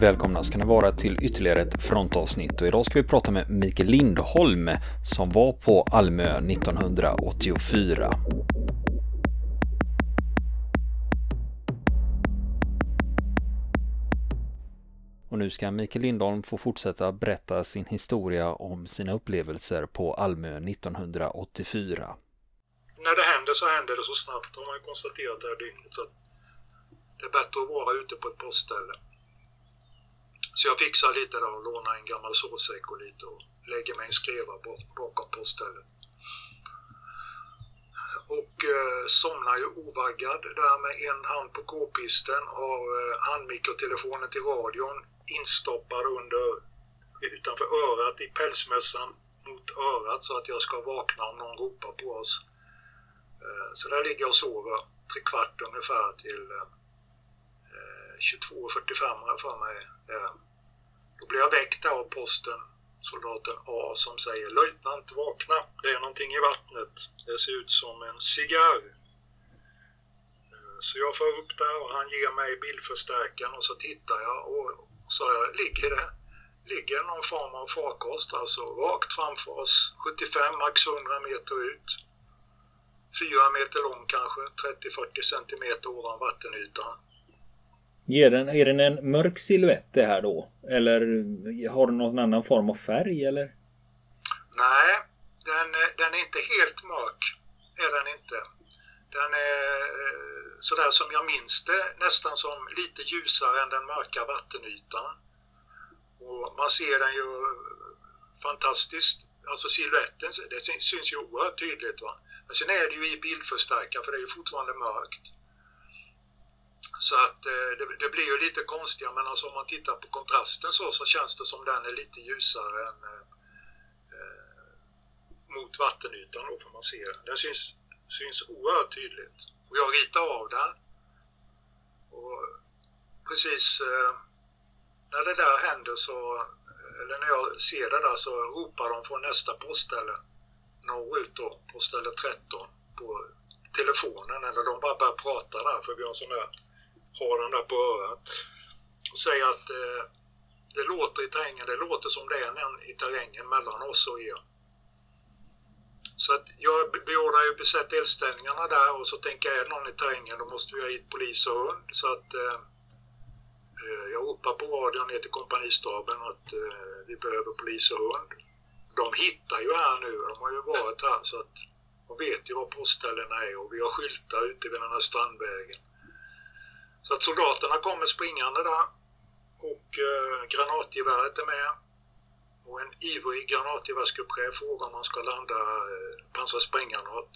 Välkomna ska ni vara till ytterligare ett frontavsnitt och idag ska vi prata med Mikael Lindholm som var på Almö 1984. Och nu ska Mikael Lindholm få fortsätta berätta sin historia om sina upplevelser på Almö 1984. När det händer så händer det så snabbt har man konstaterat det här dygnet. Så det är bättre att vara ute på ett postställe. Så jag fixar lite där och lånar en gammal sovsäck och lite och lägger mig en skreva bakom poststället. Och eh, somnar ju ovaggad där med en hand på k-pisten, har eh, handmikrotelefonen till radion instoppad under utanför örat i pälsmössan mot örat så att jag ska vakna om någon ropar på oss. Eh, så där ligger jag och sover tre kvart ungefär till eh, eh 22.45 har jag för mig. Eh, då blir jag väckt av posten, soldaten A, som säger löjtnant vakna, det är någonting i vattnet. Det ser ut som en cigarr. Eh, så jag får upp där och han ger mig bildförstärkaren och så tittar jag och så jag, ligger det ligger någon form av farkost alltså rakt framför oss, 75 max 100 meter ut. 4 meter lång kanske, 30-40 centimeter ovan vattenytan. Ger den, är den en mörk siluett det här då? Eller har den någon annan form av färg eller? Nej, den, den är inte helt mörk. Är den inte. Den är eh, sådär som jag minns det, nästan som lite ljusare än den mörka vattenytan. Och man ser den ju fantastiskt, alltså siluetten, det syns ju oerhört tydligt. Va? Men sen är det ju i bildförstärkare för det är ju fortfarande mörkt. Så att eh, det, det, blir ju lite konstiga men alltså om man tittar på kontrasten så, så känns det som den är lite ljusare än eh, eh mot vattenytan då får man se den. Den syns, syns oerhört tydligt. Och jag ritar av den. Och precis eh, när det där händer så, eller när jag ser det där så ropar de från nästa postställe norrut då, postställe 13 på telefonen eller de bara börjar prata där för vi har en sån där har den där på örat och säger att eh, det låter i terrängen, det låter som det är i terrängen mellan oss och er. Så att jag beordrar ju besätt eldställningarna där och så tänker jag, är det någon i terrängen då måste vi ha hit polis och hund. Så att eh, eh jag ropar på radion ner till kompanistaben att eh, vi behöver polis och hund. De hittar ju här nu, de har ju varit här så att de vet ju var postställena är och vi har skyltar ute vid den här strandvägen. Så att soldaterna kommer springande där och eh, granatgeväret är med. Och en ivrig granatgevärsgruppchef frågar om han ska landa eh, pansarspränggranat.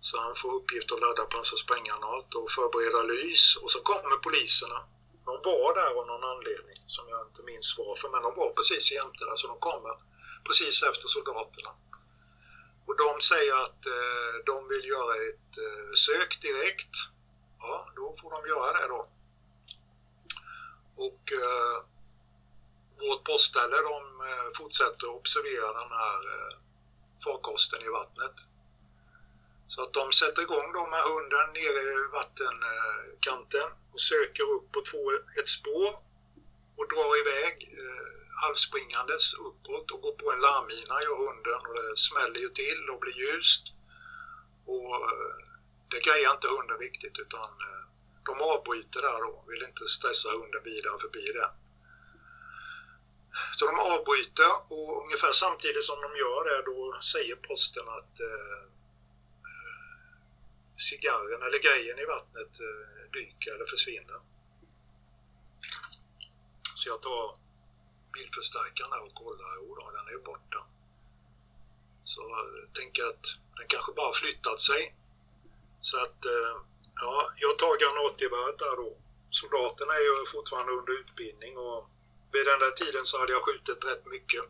Så han får uppgift att ladda pansarspränggranat och förbereda lys och så kommer poliserna. De var där av någon anledning som jag inte minns varför, men de var precis jämte där så de kommer precis efter soldaterna. Och de säger att eh, de vill göra ett eh, sök direkt ja, då får de göra det då. Och eh, vårt postställe de eh, fortsätter observera den här eh, farkosten i vattnet. Så att de sätter igång de med hunden nere i vattenkanten eh, och söker upp och får ett spår och drar iväg eh, halvspringandes uppåt och går på en larmmina gör hunden och det smäller ju till och blir ljust. Och eh, det grejar inte hunden riktigt utan eh, de avbryter där då, vill inte stressa hunden vidare förbi det. Så de avbryter och ungefär samtidigt som de gör det då säger posten att eh, eh cigarren eller grejen i vattnet eh, dyker eller försvinner. Så jag tar bildförstärkaren där och kollar, jo då, den är ju borta. Så jag tänker att den kanske bara flyttat sig så att, eh, ja, jag tar granatgeväret där då. Soldaterna är ju fortfarande under utbildning och vid den där tiden så hade jag skjutit rätt mycket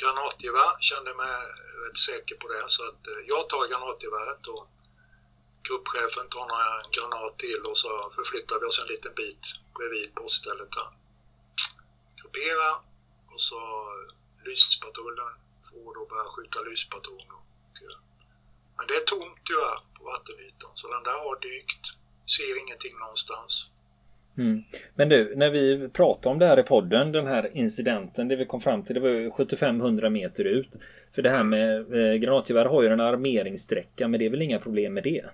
granatgevär, kände mig rätt säker på det. Så att eh, jag tar granatgeväret och gruppchefen tar några granat till och så förflyttar vi oss en liten bit bredvid poststället där. Gruppera och så lyspatrullen får då börja skjuta lyspatron. Eh, men det är tomt tyvärr på vattenytan så den där har dykt. Ser ingenting någonstans. Mm. Men du, när vi pratade om det här i podden, den här incidenten, det vi kom fram till, det var ju 7500 meter ut. För det här med eh, granatgevär har ju en armeringssträcka, men det är väl inga problem med det?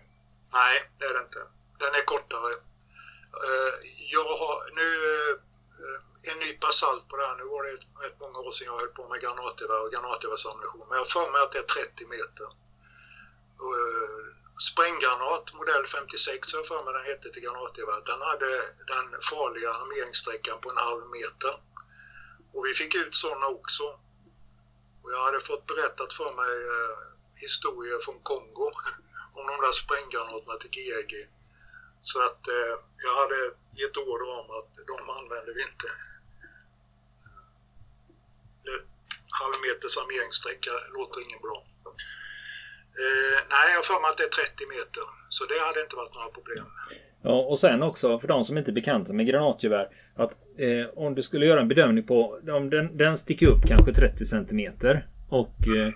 Nej, det är det inte. Den är kortare. Uh, jag har nu uh, en nypa salt på det här. Nu var det rätt många år sedan jag höll på med granatgevär och granatgevärsammunition. Men jag har för mig att det är 30 meter. Eh, spränggranat modell 56 har jag för mig den hette till granatgeväret. Den hade den farliga armeringssträckan på en halv meter. Och vi fick ut sådana också. Och jag hade fått berättat för mig eh, historier från Kongo om de där spränggranaterna till GEG. Så att eh, jag hade gett order om att de använder vi inte. Eh, Halvmeters armeringssträcka låter inget bra. Eh, nej, jag för mig att det är 30 meter. Så det hade inte varit några problem. Ja, och sen också för de som inte är bekanta med granatgevär. Att eh, om du skulle göra en bedömning på om den, den sticker upp kanske 30 centimeter och eh,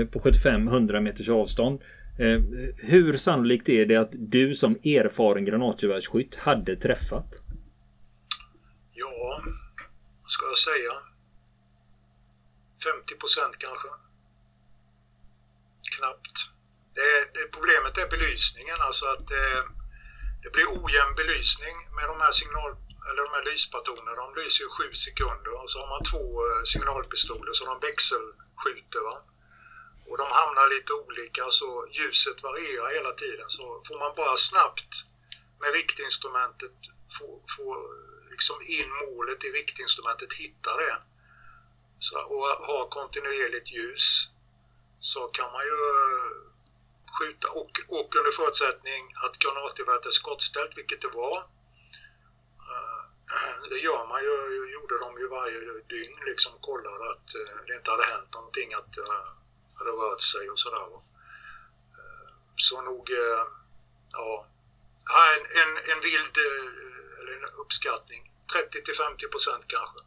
eh på 75-100 meters avstånd. Eh, hur sannolikt är det att du som erfaren granatgevärsskytt hade träffat? Ja, vad ska jag säga? 50 procent kanske knappt. Det, det, problemet är belysningen, alltså att det, det blir ojämn belysning med de här signal eller de här lyspatronerna. De lyser i sju sekunder och så har man två eh, signalpistoler så de växelskjuter. Va? Och de hamnar lite olika så ljuset varierar hela tiden. Så får man bara snabbt med riktinstrumentet få, få liksom in målet i riktinstrumentet, hitta det. Så, och ha kontinuerligt ljus så kan man ju eh, skjuta och, och under förutsättning att granatgeväret är skottställt, vilket det var. Eh, det gör man ju, gjorde de ju varje dygn liksom, kollade att eh, det inte hade hänt någonting, att det hade rört sig och sådär. Så nog, ja, en, en, en vild, eller en uppskattning, 30 till 50 procent kanske.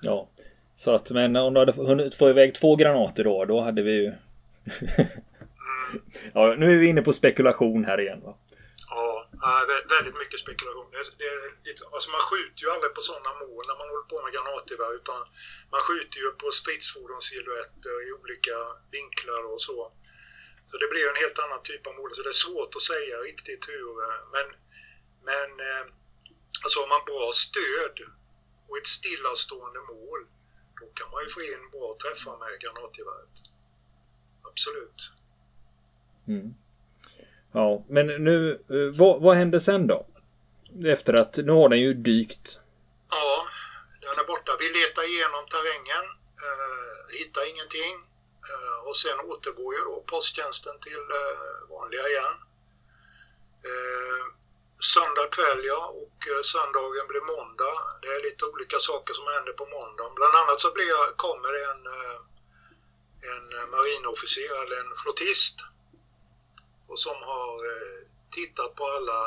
Ja, så att men om du hade hunnit få iväg två granater då, då hade vi ju ja, nu är vi inne på spekulation här igen va? Ja, väldigt mycket spekulation. Det är lite, alltså man skjuter ju aldrig på sådana mål när man håller på med granatgevär utan man skjuter ju på stridsfordonssilhuetter i olika vinklar och så. Så det blir en helt annan typ av mål. Så det är svårt att säga riktigt hur. Eh, men, men eh, alltså har man bra stöd och ett stillastående mål då kan man ju få in bra träffar med granatgeväret absolut. Mm. Ja, men nu, eh, vad, vad hände sen då? Efter att, nu har den ju dykt. Ja, den är borta. Vi letar igenom terrängen, eh, hittar ingenting eh, och sen återgår ju då posttjänsten till eh, vanliga igen. Eh, söndag kväll ja, och eh, söndagen blir måndag. Det är lite olika saker som händer på måndagen. Bland annat så blir, kommer det en en eh, marinofficer eller en flottist och som har eh, tittat på alla,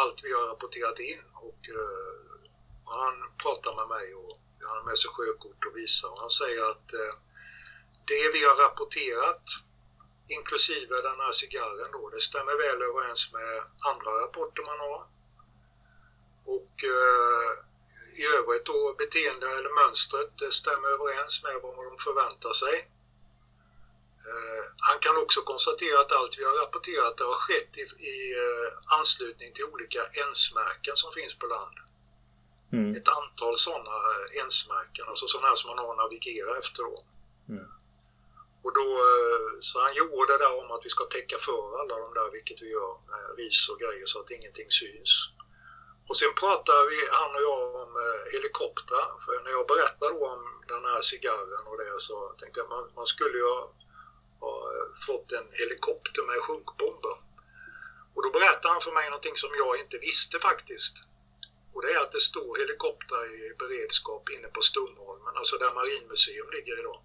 allt vi har rapporterat in och eh, och han pratar med mig och han har med sig sjökort och visar och han säger att det vi har rapporterat inklusive den här cigarren då, det stämmer väl överens med andra rapporter man har. Och eh, i övrigt då beteende eller mönstret det stämmer överens med vad de förväntar sig. Eh, han kan också konstatera att allt vi har rapporterat har skett i, i uh, anslutning till olika ensmärken som finns på land. Mm. Ett antal sådana ensmärken, alltså sådana här som man har att navigera efter. Då. Mm. Och då, så han gjorde det där om att vi ska täcka för alla de där, vilket vi gör med ris och grejer så att ingenting syns. Och sen pratar vi, han och jag, om helikoptrar. För när jag berättade om den här cigarren och det så tänkte jag man, man skulle ju har eh, fått en helikopter med sjunkbomber. Och då berättade han för mig någonting som jag inte visste faktiskt. Och det är att det står helikoptrar i beredskap inne på Stumholmen, alltså där Marinmuseum ligger idag.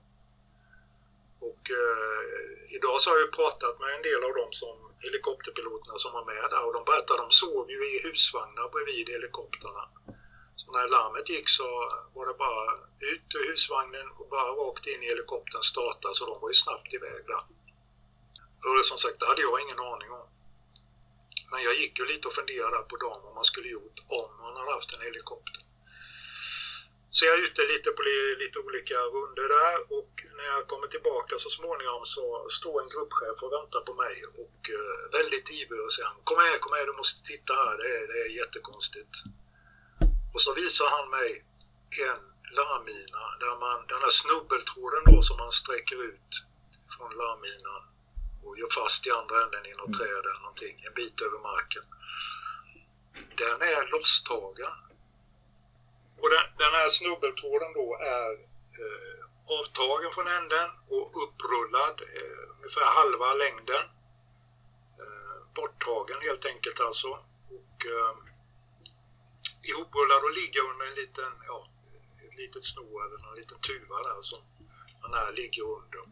Och eh, idag så har jag pratat med en del av de som helikopterpiloterna som var med där och de berättade att de sov ju i husvagnar bredvid helikoptrarna. Så när larmet gick så var det bara ut ur husvagnen och bara rakt in i helikoptern starta så de var ju snabbt iväg där. Och som sagt, det hade jag ingen aning om. Men jag gick ju lite och funderade på dem vad man skulle gjort om man hade haft en helikopter. Så jag är ute lite på lite olika runder där och när jag kommer tillbaka så småningom så står en gruppchef och väntar på mig och eh, väldigt ivrig och säger kom här, kom här, du måste titta här, det är, det är jättekonstigt. Och så visar han mig en larmmina där man, den här snubbeltråden då som man sträcker ut från larmminan och gör fast i andra änden i något mm. träd eller någonting, en bit över marken. Den är losstagen och den, den här snubbeltråden då är eh, avtagen från änden och upprullad eh, ungefär halva längden. Eh, borttagen helt enkelt alltså. Och eh, ihoprullad och ligger under en liten, ja, ett litet snå eller någon liten tuva där som den här ligger under.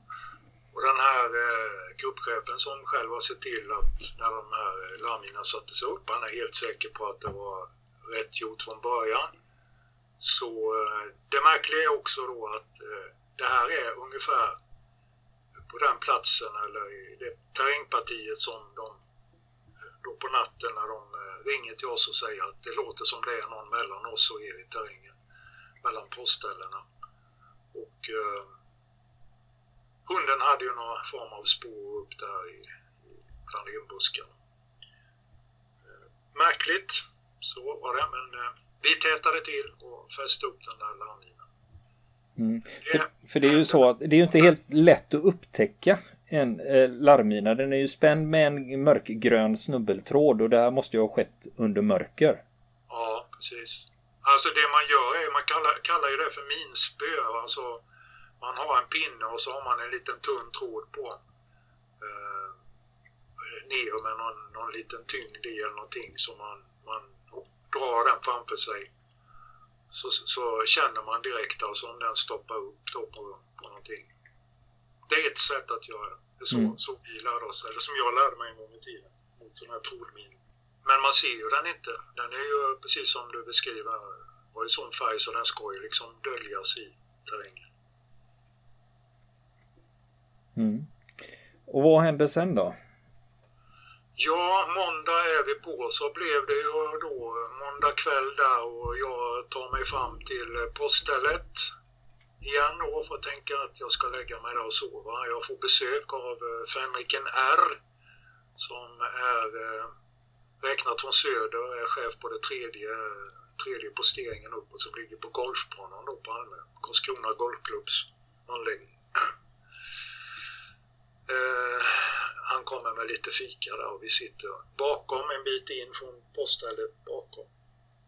Och den här eh, gruppchefen som själv har sett till att när de här eh, larmminorna sattes upp, han är helt säker på att det var rätt gjort från början. Så eh, det märkliga är också då att eh, det här är ungefär på den platsen eller i det terrängpartiet som de eh, då på natten när de ringer till oss och säger att det låter som det är någon mellan oss och er i terrängen, mellan postställena. Och eh, hunden hade ju någon form av spår upp där i, i bland enbuskarna. Eh, märkligt, så var det, men eh, vi tätade till och fäste upp den där larmlinan. Mm. För, för, det är ju så att det är ju inte helt lätt att upptäcka en eh, larmina. Den är ju spänd med en mörkgrön snubbeltråd och det här måste ju ha skett under mörker. Ja, precis. Alltså det man gör är, man kallar, kallar ju det för minspö. Alltså man har en pinne och så har man en liten tunn tråd på. Eh, ner med någon, någon liten tyngd i eller någonting som man, man drar den framför sig så, så känner man direkt alltså om den stoppar upp då på, på någonting. Det är ett sätt att göra det. är så, mm. så vi lärde oss, eller som jag lärde mig en gång i tiden, mot sådana här trådminor. Men man ser ju den inte. Den är ju precis som du beskriver, har ju sån färg så den ska ju liksom döljas i terrängen. Mm. Och vad hände sen då? Ja, måndag är vi på. Så blev det ju då måndag kväll där och jag tar mig fram till poststället igen då för att tänka att jag ska lägga mig där och sova. Jag får besök av eh, Fänriken R som är eh, räknat från söder och är chef på det tredje, tredje posteringen uppåt som ligger på golfbanan då på Almö. Karlskrona Golfklubbs anläggning. Eh, han kommer med lite fika där och vi sitter bakom en bit in från poststället bakom.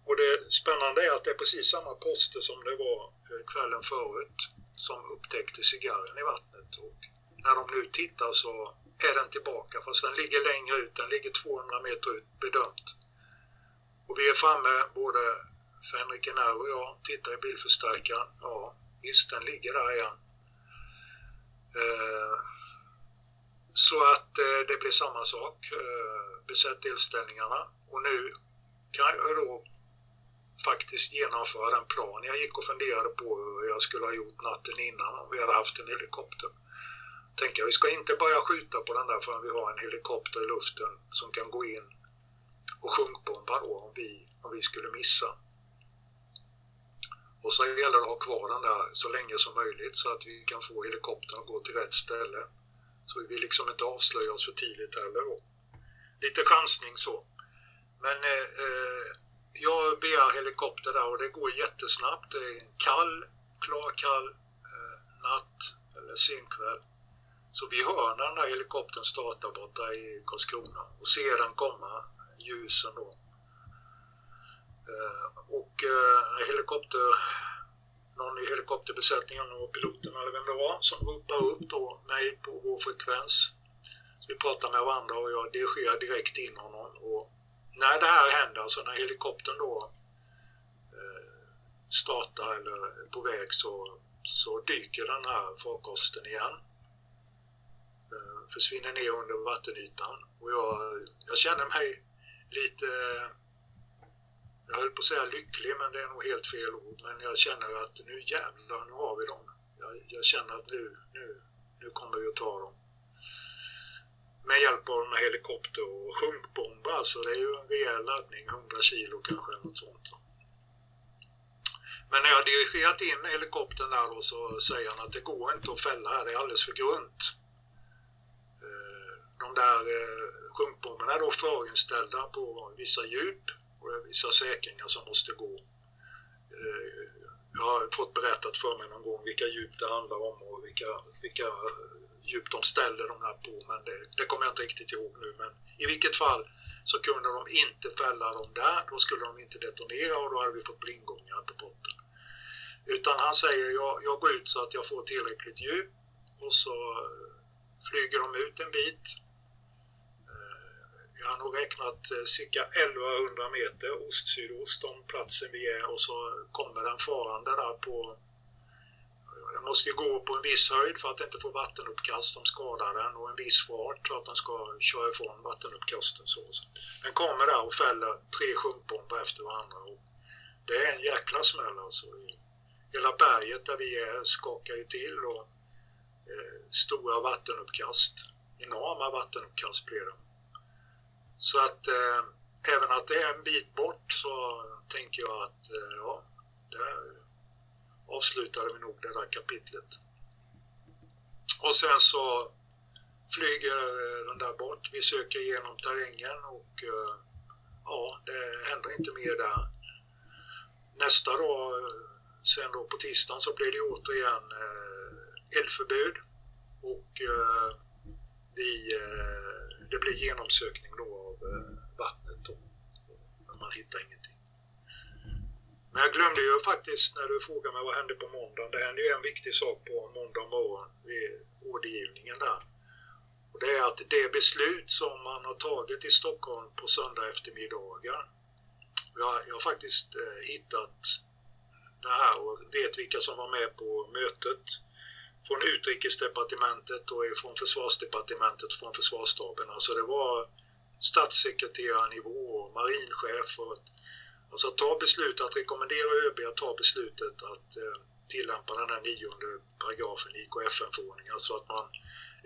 Och det spännande är att det är precis samma poster som det var kvällen förut som upptäckte cigarren i vattnet. Och när de nu tittar så är den tillbaka fast den ligger längre ut, den ligger 200 meter ut bedömt. Och vi är framme, både Fänrik R och jag, tittar i bilförstärkaren. Ja, visst den ligger där igen. Eh, så att eh, det blir samma sak. Eh, besätt delställningarna och nu kan jag då faktiskt genomföra den plan jag gick och funderade på hur jag skulle ha gjort natten innan om vi hade haft en helikopter. Tänker vi ska inte börja skjuta på den där förrän vi har en helikopter i luften som kan gå in och sjunkbomba då om vi, om vi skulle missa. Och så gäller det att ha kvar den där så länge som möjligt så att vi kan få helikoptern att gå till rätt ställe. Så vi vill liksom inte avslöja oss för tidigt heller då. Lite chansning så. Men eh, eh jag begär helikopter där och det går jättesnabbt. Det är en kall, klar kall eh, natt eller senkväll. Så vi hör när den där helikoptern startar borta i Karlskrona och ser den komma, ljusen då. Eh, och eh, helikopter någon i helikopterbesättningen och piloten eller vem det var som ropar upp då mig på vår frekvens. Så vi pratar med varandra och jag dirigerar direkt in honom. När det här händer, alltså när helikoptern då eh, startar eller är på väg så, så dyker den här farkosten igen. Eh, försvinner ner under vattenytan och jag, jag känner mig lite jag höll på att säga lycklig, men det är nog helt fel ord. Men jag känner att nu jävlar, nu har vi dem. Jag, jag känner att nu, nu, nu kommer vi att ta dem med hjälp av med helikopter och sjunkbomber. Alltså det är ju en rejäl laddning, 100 kilo kanske något sånt. Men när jag dirigerat in helikoptern där då så säger han att det går inte att fälla här, det är alldeles för grunt. Eh, de där eh, sjunkbomberna är då förinställda på vissa djup och det är vissa säkringar som måste gå. Eh, jag har fått berättat för mig någon gång vilka djup det handlar om och vilka, vilka djupt de ställde de där på men det, det kommer jag inte riktigt ihåg nu men i vilket fall så kunde de inte fälla dem där, då skulle de inte detonera och då hade vi fått blindgångar på botten. Utan han säger jag, jag går ut så att jag får tillräckligt djup och så eh, flyger de ut en bit. Eh, jag har nog räknat eh, cirka 1100 meter ost-sydost om platsen vi är och så kommer den farande där på den måste ju gå på en viss höjd för att inte få vattenuppkast som skadar den och en viss fart för att den ska köra ifrån vattenuppkasten. Så. Den kommer där och fäller tre sjunkbomber efter varandra. Och det är en jäkla smäll alltså. Hela berget där vi är skakar ju till och eh, stora vattenuppkast. Enorma vattenuppkast blir det. Så att eh, även att det är en bit bort så tänker jag att eh, ja, det avslutade vi nog det där kapitlet. Och sen så flyger eh, den där bort. Vi söker igenom terrängen och eh, ja, det händer inte mer där. Nästa dag, eh, sen då på tisdagen så blir det återigen eldförbud och vi, det blir genomsökning då av vattnet då. Man hittar ingenting. Men jag glömde ju faktiskt när du frågade mig vad hände på måndagen. Det hände ju en viktig sak på måndag morgon vid ordergivningen där. Och det är att det beslut som man har tagit i Stockholm på söndag eftermiddagar. Jag, jag har faktiskt eh, hittat det här och vet vilka som var med på mötet. Från utrikesdepartementet och från försvarsdepartementet och från försvarsstaben. Alltså det var statssekreterarnivå och marinchef och Alltså att ta beslutet att rekommendera ÖB att ta beslutet att eh, tillämpa den här nionde paragrafen i IKFN-förordningen. Alltså att man,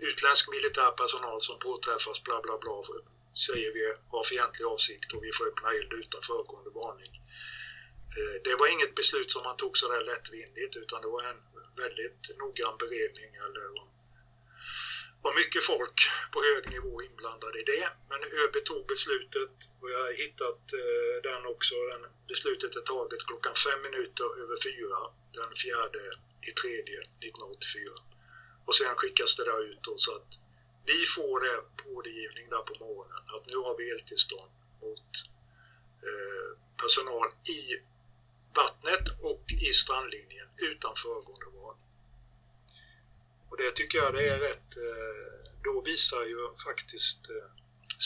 utländsk militär personal som påträffas bla bla bla säger vi har fientlig avsikt och vi får öppna eld utan föregående varning. Eh, det var inget beslut som man tog sådär lättvindigt utan det var en väldigt noggrann beredning eller var mycket folk på hög nivå inblandade i det. Men ÖB tog beslutet och jag har hittat eh, den också. Den, beslutet är taget klockan fem minuter över fyra den fjärde i tredje 1984. Och sen skickas det där ut då, så att vi får det på ordergivning där på morgonen att nu har vi eltillstånd mot eh, personal i vattnet och i strandlinjen utan föregående varning. Och det tycker jag det är rätt, eh, då visar ju faktiskt eh,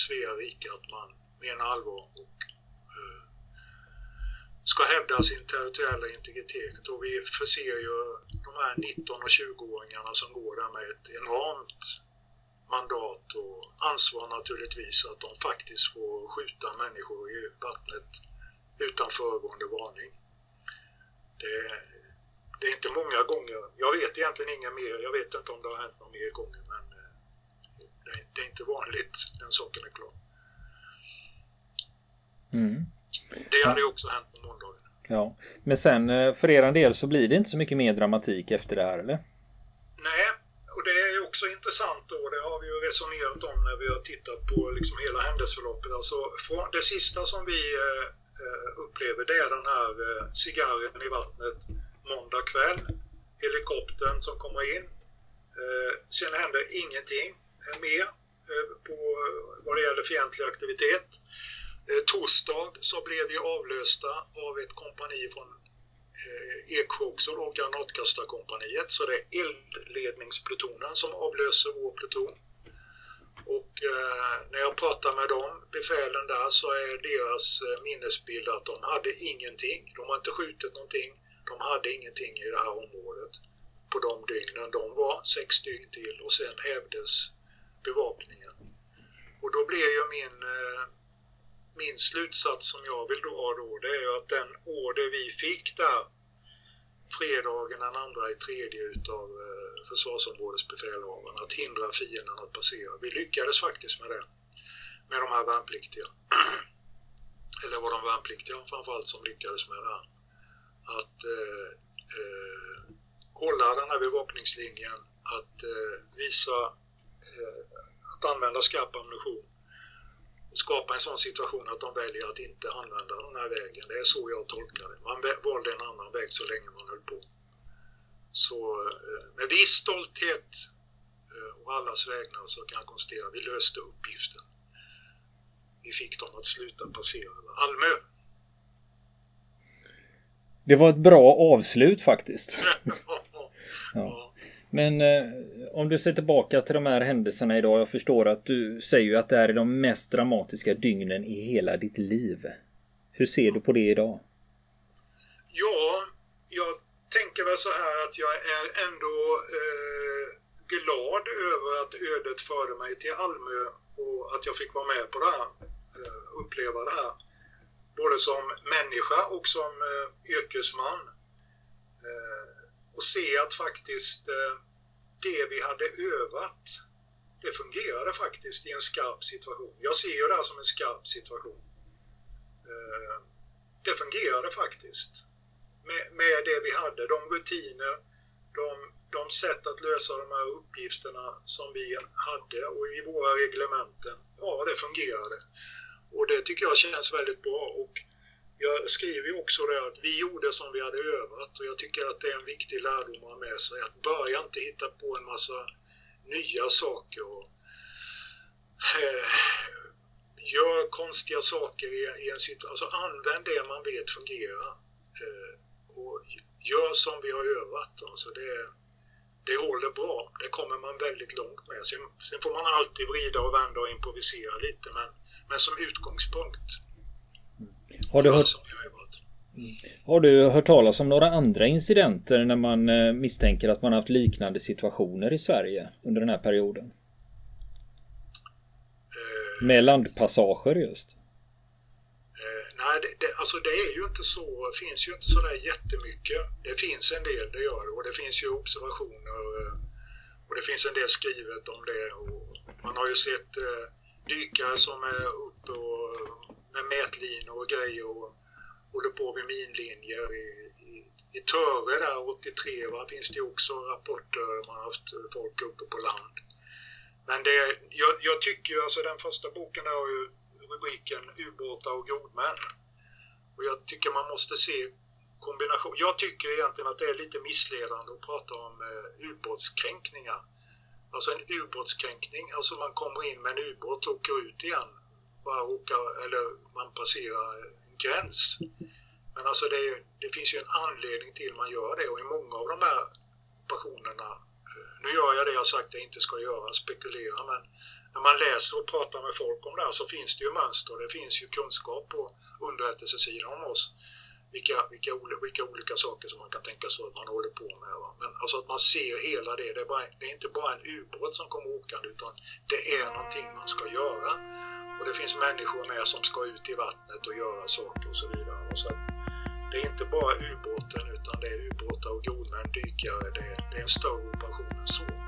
Svea rike att man menar allvar och eh, ska hävda sin territoriella integritet. Och vi förser ju de här 19 och 20-åringarna som går där med ett enormt mandat och ansvar naturligtvis att de faktiskt får skjuta människor i vattnet utan föregående varning. Det, det är inte många gånger. Jag vet egentligen inga mer. Jag vet inte om det har hänt några mer gånger men eh, det är, inte vanligt. Den saken är klar. Mm. Det hade ju också hänt på måndagen. Ja, men sen eh, för er del så blir det inte så mycket mer dramatik efter det här eller? Nej, och det är också intressant då. Det har vi ju resonerat om när vi har tittat på liksom hela händelseförloppet. Alltså det sista som vi eh, upplever det är den här cigarren i vattnet måndag kväll. Helikoptern som kommer in. Eh, sen händer ingenting eh, mer eh, på eh, vad det gäller fientlig aktivitet. Eh, torsdag så blev vi avlösta av ett kompani från eh, Eksjö och granatkastarkompaniet. Så det är eldledningsplutonen som avlöser vår pluton. Och eh, när jag pratar med dem, befälen där, så är deras minnesbild att de hade ingenting. De har inte skjutit någonting. De hade ingenting i det här området på de dygnen. De var sex dygn till och sen hävdes bevakningen. Och då blir ju min, eh, min slutsats som jag vill dra då, det är ju att den order vi fick där fredagen den andra i tredje utav eh, försvarsområdesbefälhavaren att hindra fienden att passera. Vi lyckades faktiskt med det, med de här värnpliktiga. Eller var de värnpliktiga framförallt som lyckades med det här. Att eh, eh, hålla den här bevakningslinjen, att eh, visa, eh, att använda skarp ammunition och skapa en sån situation att de väljer att inte använda den här vägen. Det är så jag tolkar det. Man valde en annan väg så länge man höll på. Så eh, med viss stolthet eh, och allas vägnar så kan jag konstatera att vi löste uppgiften. Vi fick dem att sluta passera Almö. Det var ett bra avslut faktiskt. ja. Men eh, om du ser tillbaka till de här händelserna idag. Jag förstår att du säger ju att det här är de mest dramatiska dygnen i hela ditt liv. Hur ser du på det idag? Ja, jag tänker väl så här att jag är ändå eh, glad över att ödet förde mig till Almö och att jag fick vara med på det här, eh, uppleva det här. Både som människa och som eh, yrkesman. Eh, och se att faktiskt eh, det vi hade övat, det fungerade faktiskt i en skarp situation. Jag ser ju det här som en skarp situation. Eh, det fungerade faktiskt. Med, med det vi hade, de rutiner, de, de sätt att lösa de här uppgifterna som vi hade och i våra reglementen, ja det fungerade. Och det tycker jag känns väldigt bra. Och jag skriver också det att vi gjorde som vi hade övat och jag tycker att det är en viktig lärdom att ha med sig. Att börja inte hitta på en massa nya saker och eh, gör konstiga saker i, i en situation. Alltså använd det man vet fungerar eh, och gör som vi har övat. Alltså det, det håller bra. Det kommer man väldigt långt med. Sen, sen får man alltid vrida och vända och improvisera lite men, men som utgångspunkt har du, hört, har du hört talas om några andra incidenter när man eh, misstänker att man haft liknande situationer i Sverige under den här perioden? Uh, Med landpassager just. Uh, nej, det, det, alltså det är ju inte så, finns ju inte så där jättemycket. Det finns en del, det gör det. Och det finns ju observationer eh, och det finns en del skrivet om det. Och man har ju sett eh, dykare som är uppe och med mätlinor och grejer och håller på med minlinjer. I, i, i Töre där 83 va, finns det också rapporter man har haft folk uppe på land. Men det, jag, jag tycker ju, alltså den första boken där har ju rubriken Ubåtar och godmän. Och jag tycker man måste se kombination. Jag tycker egentligen att det är lite missledande att prata om eh, ubåtskränkningar. Alltså en ubåtskränkning, alltså man kommer in med en ubåt och åker ut igen bara åker, eller man passerar en gräns. Men alltså det, det, finns ju en anledning till man gör det och i många av de här operationerna, eh, nu gör jag det jag sagt att jag inte ska göra, spekulera, men när man läser och pratar med folk om det här så finns det ju mönster, det finns ju kunskap på underrättelsesidan om oss vilka, vilka, vilka olika saker som man kan tänka sig att man håller på med. Va? Men alltså att man ser hela det, det är, bara, det är inte bara en ubåt som kommer åkande utan det är någonting man ska göra. Och det finns människor med som ska ut i vattnet och göra saker och så vidare. Så att det är inte bara ubåten utan det är ubåtar och grodmän, dykare, det är, det är en större operation än så.